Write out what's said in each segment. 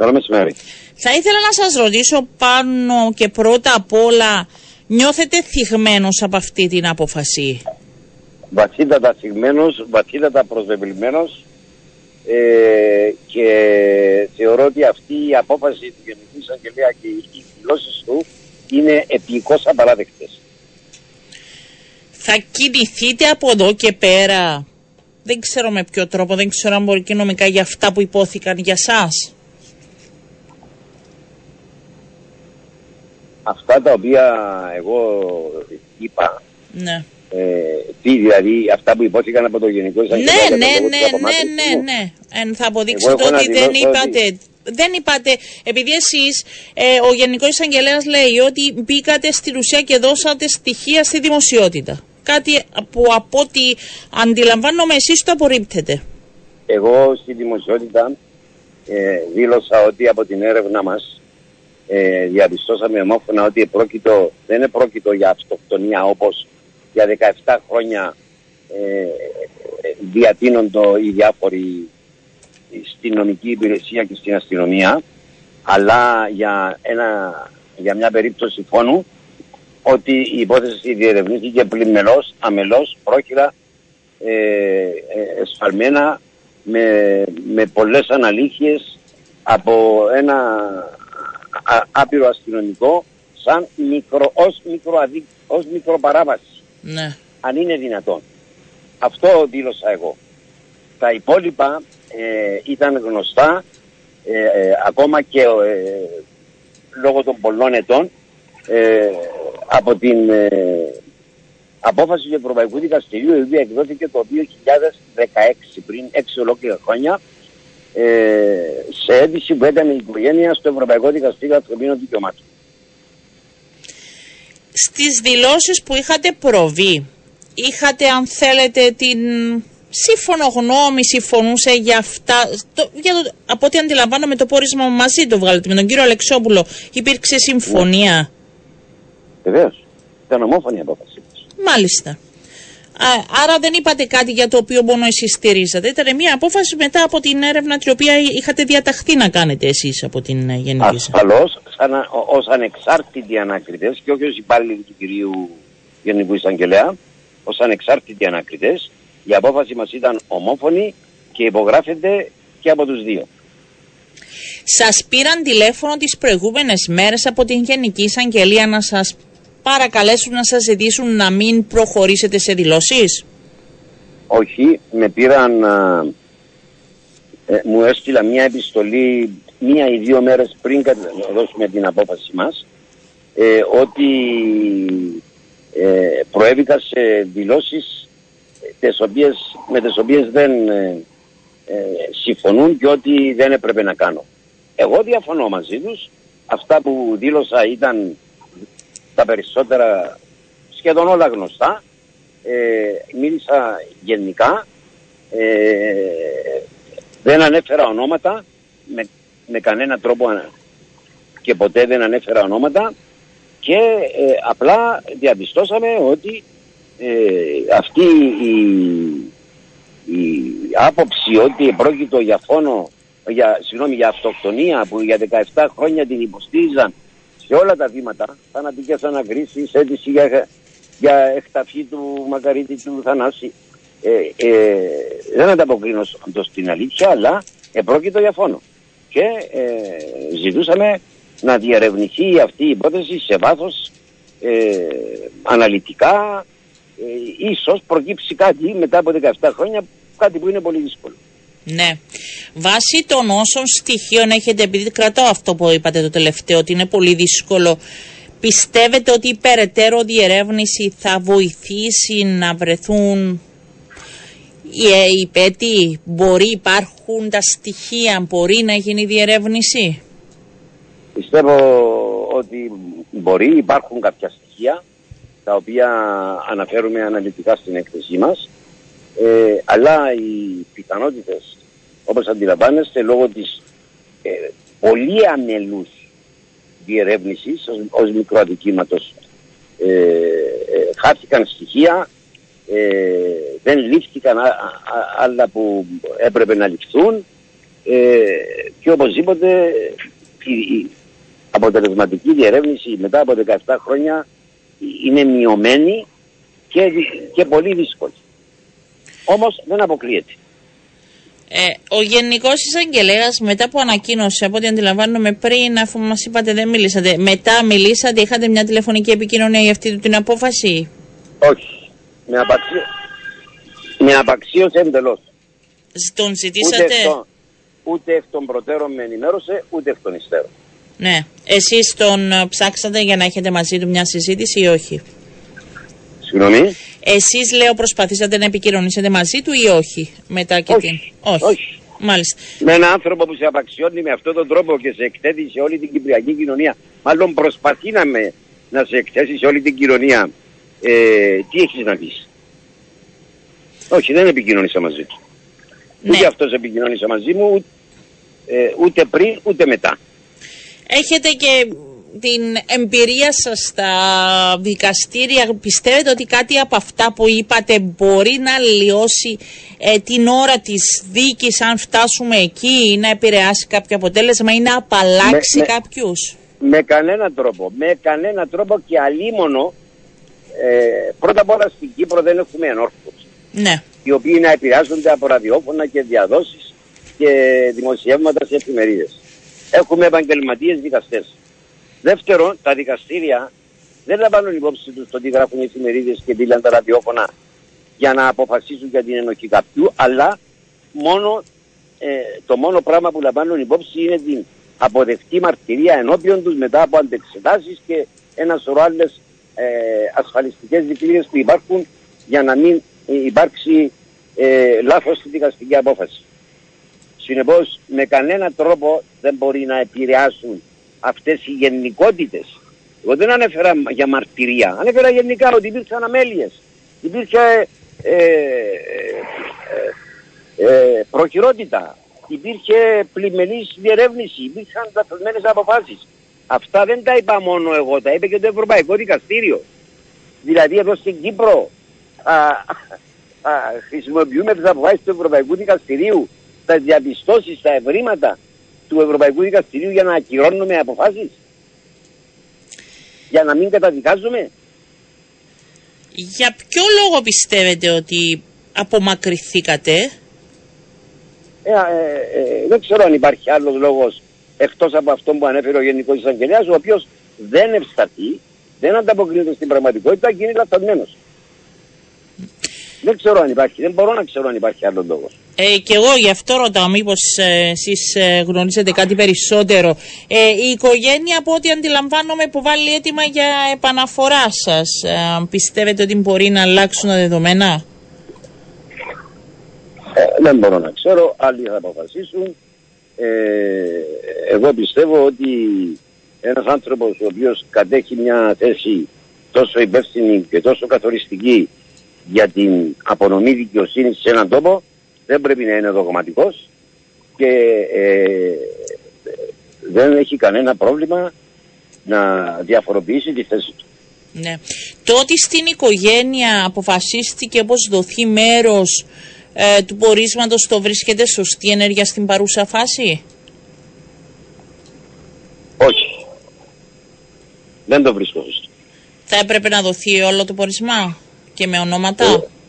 Καλό μεσημέρι. Θα ήθελα να σας ρωτήσω πάνω και πρώτα απ' όλα, νιώθετε θυγμένος από αυτή την απόφαση; Βαθύτατα θυγμένος, βαθύτατα προσβεβλημένος ε, και θεωρώ ότι αυτή η απόφαση του Γενικού Εισαγγελέα και οι δηλώσεις του είναι επικώς απαράδεκτες. Θα κινηθείτε από εδώ και πέρα, δεν ξέρω με ποιο τρόπο, δεν ξέρω αν μπορεί και νομικά για αυτά που υπόθηκαν για σας. Αυτά τα οποία εγώ είπα, Ναι. ε, τι δηλαδή αυτά που υπόθηκαν από το Γενικό Εισαγγελέα Ναι, για ναι, τον λόγο ναι, της ναι, απομάκρυνσης ναι, μου. ναι. Εν θα αποδείξετε Εγώ έχω ότι να δεν δηλώσω είπατε. Δεν είπατε, επειδή εσείς, ε, ο Γενικός Εισαγγελέας λέει ότι μπήκατε στην ουσία και δώσατε στοιχεία στη δημοσιότητα. Κάτι που από ό,τι αντιλαμβάνομαι εσείς το απορρίπτετε. Εγώ στη δημοσιότητα ε, δήλωσα ότι από την έρευνα μας ε, διαπιστώσαμε ομόφωνα ότι επρόκειτο, δεν επρόκειτο για αυτοκτονία όπως για 17 χρόνια ε, ε, διατείνονται οι διάφοροι στην νομική υπηρεσία και στην αστυνομία αλλά για, ένα, για μια περίπτωση φόνου ότι η υπόθεση διερευνήθηκε πλημελώς, αμελώς, πρόχειρα, ε, ε, εσφαλμένα με, με πολλές αναλύχειες από ένα α- άπειρο αστυνομικό σαν μικρο, ως, μικροαδί, ως μικροπαράβαση, Ναι. αν είναι δυνατόν. Αυτό δήλωσα εγώ. Τα υπόλοιπα ε, ήταν γνωστά ε, ε, ακόμα και ε, λόγω των πολλών ετών ε, από την ε, απόφαση του Ευρωπαϊκού Δικαστηρίου η οποία εκδόθηκε το 2016 πριν 6 ολόκληρα χρόνια ε, σε αίτηση που έκανε η οικογένεια στο Ευρωπαϊκό Δικαστήριο Ανθρωπίνων Δικαιωμάτων. Στις δηλώσεις που είχατε προβεί, είχατε αν θέλετε την σύμφωνο γνώμη, συμφωνούσε για αυτά, το, για το, από ό,τι αντιλαμβάνομαι το πόρισμα μαζί το βγάλετε με τον κύριο Αλεξόπουλο, υπήρξε συμφωνία; Βεβαίως. Ήταν ομόφωνη η απόφαση της. Μάλιστα. Α, άρα δεν είπατε κάτι για το οποίο μόνο εσείς στηρίζατε. Ήταν μια απόφαση μετά από την έρευνα την οποία είχατε διαταχθεί να κάνετε εσείς από την ε, Γενική Εισαγγελία. Ασφαλώς, σαν, α- ως ανεξάρτητοι ανάκριτες και όχι ως υπάλληλοι του κυρίου Γενικού Εισαγγελέα, ως ανεξάρτητοι ανάκριτες, η απόφαση μας ήταν ομόφωνη και υπογράφεται και από τους δύο. Σας πήραν τηλέφωνο τις προηγούμενες μέρες από την Γενική Εισαγγελία να σας παρακαλέσουν να σας ζητήσουν να μην προχωρήσετε σε δηλώσεις; Όχι, με πήραν, α, ε, μου έστειλα μια επιστολή μία ή δύο μέρες πριν κατα- δώσουμε την απόφαση μας ε, ότι ε, προέβηκα σε δηλώσεις ε, τις οποίες, με τις οποίες δεν ε, ε, συμφωνούν και ότι δεν έπρεπε να κάνω. Εγώ διαφωνώ μαζί τους. Αυτά που δήλωσα ήταν τα περισσότερα σχεδόν όλα γνωστά. Ε, μίλησα γενικά. Ε, δεν ανέφερα ονόματα με, με κανένα τρόπο ανα- και ποτέ δεν ανέφερα ονόματα και ε, απλά διαπιστώσαμε ότι ε, αυτή η, η άποψη ότι πρόκειτο για φόνο, για, συγγνώμη, για αυτοκτονία που για 17 χρόνια την υποστήριζαν σε όλα τα βήματα, θανατικές ανακρίσεις, αίτηση για, για εκταφή του Μακαρίτη του Θανάση, ε, ε, δεν ανταποκρίνω το στην αλήθεια, αλλά επρόκειτο για φόνο. Και ε, ζητούσαμε να διαρευνηθεί αυτή η υπόθεση σε βάθος ε, αναλυτικά, ε, ίσως προκύψει κάτι μετά από 17 χρόνια, κάτι που είναι πολύ δύσκολο. Ναι. Βάσει των όσων στοιχείων έχετε, επειδή κρατάω αυτό που είπατε το τελευταίο, ότι είναι πολύ δύσκολο, πιστεύετε ότι η περαιτέρω διερεύνηση θα βοηθήσει να βρεθούν οι, ε, οι πέτοι, μπορεί, υπάρχουν τα στοιχεία, μπορεί να γίνει διερεύνηση; Πιστεύω ότι μπορεί, υπάρχουν κάποια στοιχεία τα οποία αναφέρουμε αναλυτικά στην έκθεσή μας ε, αλλά οι πιθανότητες όπως αντιλαμβάνεστε λόγω της ε, πολύ αμελούς διερεύνησης ως, ως μικροαδικήματος ε, ε, χάθηκαν στοιχεία ε, δεν λήφθηκαν α- α- άλλα που έπρεπε να ληφθούν ε, και οπωσδήποτε η αποτελεσματική διερεύνηση μετά από 17 χρόνια είναι μειωμένη και, και πολύ δύσκολη. Όμως δεν αποκλείεται. Ε, ο Γενικός Εισαγγελέας, μετά που ανακοίνωσε, από ό,τι αντιλαμβάνομαι πριν, αφού μας είπατε δεν μιλήσατε, μετά μιλήσατε, είχατε μια τηλεφωνική επικοινωνία για αυτή την απόφαση; Όχι. Με, απαξί... με απαξίωσε εντελώς. Τον ζητήσατε. Ούτε εκ, των, ούτε εκ των προτέρων με ενημέρωσε, ούτε εκ των υστέρων. Ναι. Εσείς τον ψάξατε για να έχετε μαζί του μια συζήτηση ή όχι; Συγγνώμη. Εσείς, λέω, προσπαθήσατε να επικοινωνήσετε μαζί του ή όχι. Μετά και όχι. την. Όχι. όχι. Μάλιστα. Με έναν άνθρωπο που σε απαξιώνει με αυτόν τον τρόπο και σε εκθέτει σε όλη την κυπριακή κοινωνία, μάλλον προσπαθεί να, με, να σε εκθέσει σε όλη την κοινωνία, ε, τι έχεις να πεις; Όχι, δεν επικοινωνήσα μαζί του. Ναι. Ούτε αυτός επικοινωνήσα μαζί μου, ούτε, ε, ούτε πριν ούτε μετά. Έχετε και την εμπειρία σας στα δικαστήρια πιστεύετε ότι κάτι από αυτά που είπατε μπορεί να λιώσει ε, την ώρα της δίκης αν φτάσουμε εκεί ή να επηρεάσει κάποιο αποτέλεσμα ή να απαλλάξει με, κάποιους; Με, κανένα τρόπο. Με κανένα τρόπο και αλίμονο ε, πρώτα απ' όλα στην Κύπρο δεν έχουμε ενόρθωση. Ναι. Οι οποίοι να επηρεάζονται από ραδιόφωνα και διαδόσεις και δημοσιεύματα σε εφημερίδες. Έχουμε επαγγελματίες δικαστές. Δεύτερον, τα δικαστήρια δεν λαμβάνουν υπόψη τους το τι γράφουν οι εφημερίδες και τι λένε τα ραδιόφωνα για να αποφασίσουν για την ενοχή κάποιου, αλλά μόνο, ε, το μόνο πράγμα που λαμβάνουν υπόψη είναι την αποδεκτή μαρτυρία ενώπιον τους μετά από αντεξετάσεις και ένα σωρό άλλες ε, ασφαλιστικές δικλείδες που υπάρχουν για να μην υπάρξει ε, λάθος στη δικαστική απόφαση. Συνεπώς με κανένα τρόπο δεν μπορεί να επηρεάσουν αυτές οι γενικότητες. Εγώ δεν ανέφερα για μαρτυρία, ανέφερα γενικά ότι υπήρξαν αμέλειες, υπήρχε ε, ε, ε, προχειρότητα, υπήρχε πλημελής διερεύνηση, υπήρχαν λαθασμένες αποφάσεις. Αυτά δεν τα είπα μόνο εγώ, τα είπε και το Ευρωπαϊκό Δικαστήριο. Δηλαδή εδώ στην Κύπρο α, α, χρησιμοποιούμε τις αποφάσεις του Ευρωπαϊκού Δικαστηρίου, τα διαπιστώσεις, τα ευρήματα του Ευρωπαϊκού Δικαστηρίου για να ακυρώνουμε αποφάσεις; Για να μην καταδικάζουμε; Για ποιο λόγο πιστεύετε ότι απομακρυθήκατε. Ε, ε, ε, δεν ξέρω αν υπάρχει άλλος λόγος εκτός από αυτό που ανέφερε ο Γενικός Εισαγγελέας, ο οποίος δεν ευσταθεί, δεν ανταποκρίνεται στην πραγματικότητα και είναι λαθασμένος. Δεν ξέρω αν υπάρχει, δεν μπορώ να ξέρω αν υπάρχει άλλος λόγος. Ε, και εγώ γι' αυτό ρωτάω, μήπως ε, εσείς ε, γνωρίζετε κάτι περισσότερο. Ε, η οικογένεια, από ό,τι αντιλαμβάνομαι, υποβάλλει έτοιμα για επαναφορά σας. Ε, πιστεύετε ότι μπορεί να αλλάξουν τα δεδομένα; Ε, δεν μπορώ να ξέρω, άλλοι θα αποφασίσουν. Ε, εγώ πιστεύω ότι ένας άνθρωπος ο οποίος κατέχει μια θέση τόσο υπεύθυνη και τόσο καθοριστική για την απονομή δικαιοσύνης σε έναν τόπο δεν πρέπει να είναι δογματικός και ε, δεν έχει κανένα πρόβλημα να διαφοροποιήσει τη θέση του. Ναι. Το ότι στην οικογένεια αποφασίστηκε πως δοθεί μέρος ε, του πορίσματος το βρίσκεται σωστή ενέργεια στην παρούσα φάση; Όχι. Δεν το βρίσκω σωστό. Θα έπρεπε να δοθεί όλο το πορισμά και με ονόματα; Ε,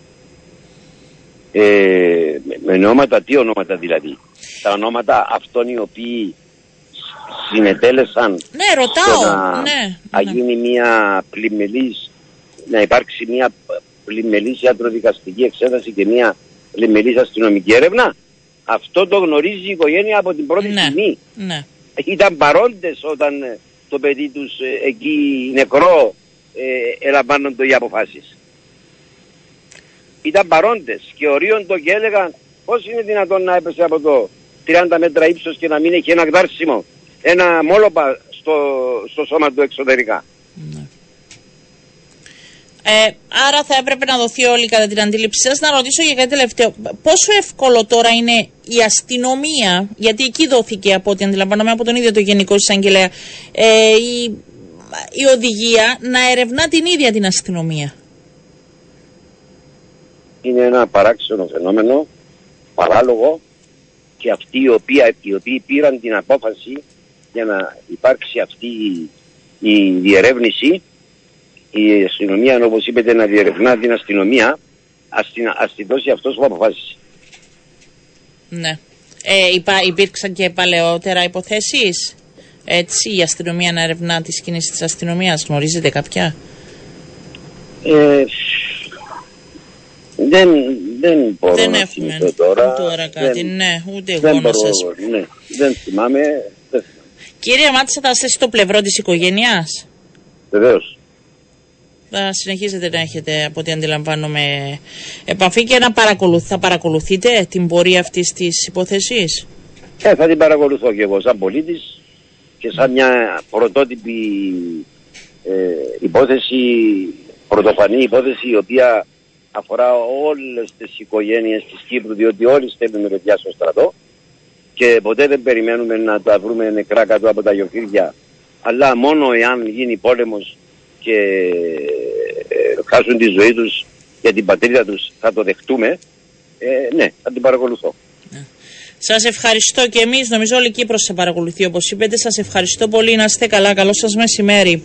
με, ονόματα, τι ονόματα δηλαδή; Τα ονόματα αυτών οι οποίοι συνετέλεσαν ναι, ρωτάω. να, ναι, να γίνει μια πλημελής, να υπάρξει μια πλημελής ιατροδικαστική εξέταση και μια πλημελής αστυνομική έρευνα. Αυτό το γνωρίζει η οικογένεια από την πρώτη ναι, στιγμή. Ναι. Ήταν παρόντες όταν το παιδί τους ε, εκεί νεκρό ε, ελαμβάνονται οι αποφάσεις ήταν παρόντες και ορίοντο και έλεγαν πώς είναι δυνατόν να έπεσε από το 30 μέτρα ύψος και να μην έχει ένα γδάρσιμο, ένα μόλοπα στο, στο σώμα του εξωτερικά. Ναι. Ε, άρα θα έπρεπε να δοθεί όλη κατά την αντίληψή σας. Να ρωτήσω για κάτι τελευταίο. Πόσο εύκολο τώρα είναι η αστυνομία, γιατί εκεί δόθηκε από ό,τι αντιλαμβάνομαι από τον ίδιο το Γενικό Εισαγγελέα, ε, η, η οδηγία να ερευνά την ίδια την αστυνομία; Είναι ένα παράξενο φαινόμενο, παράλογο και αυτοί οι οποίοι, οι οποίοι πήραν την απόφαση για να υπάρξει αυτή η, η διερεύνηση η αστυνομία όπως είπετε να διερευνά την αστυνομία ας την, ας την δώσει αυτός που αποφάσισε. Ναι. Ε, υπά, υπήρξαν και παλαιότερα υποθέσεις έτσι η αστυνομία να ερευνά τις κινήσεις της αστυνομίας γνωρίζετε κάποια; Ε, δεν, δεν μπορώ δεν να έχουμε τώρα. τώρα κάτι, δεν, ναι, ούτε εγώ δεν να μπορώ, σας ναι, δεν θυμάμαι. Δεν, Κύριε Μάτσα, θα είστε στο πλευρό της οικογένειας; βεβαίως. Θα συνεχίζετε να έχετε, από ό,τι αντιλαμβάνομαι, επαφή και να παρακολουθ, θα παρακολουθείτε την πορεία αυτής της υπόθεσης; Ε, θα την παρακολουθώ και εγώ σαν πολίτης και σαν μια πρωτότυπη ε, υπόθεση, πρωτοφανή υπόθεση η οποία αφορά όλες τις οικογένειες της Κύπρου διότι όλοι στέλνουμε παιδιά στο στρατό και ποτέ δεν περιμένουμε να τα βρούμε νεκρά κάτω από τα γιοφύρια αλλά μόνο εάν γίνει πόλεμος και ε, χάσουν τη ζωή τους για την πατρίδα τους θα το δεχτούμε ε, ναι, θα την παρακολουθώ. Σας ευχαριστώ και εμείς, νομίζω όλη η Κύπρος σε παρακολουθεί όπως είπετε. Σας ευχαριστώ πολύ, να είστε καλά, καλό σας μεσημέρι.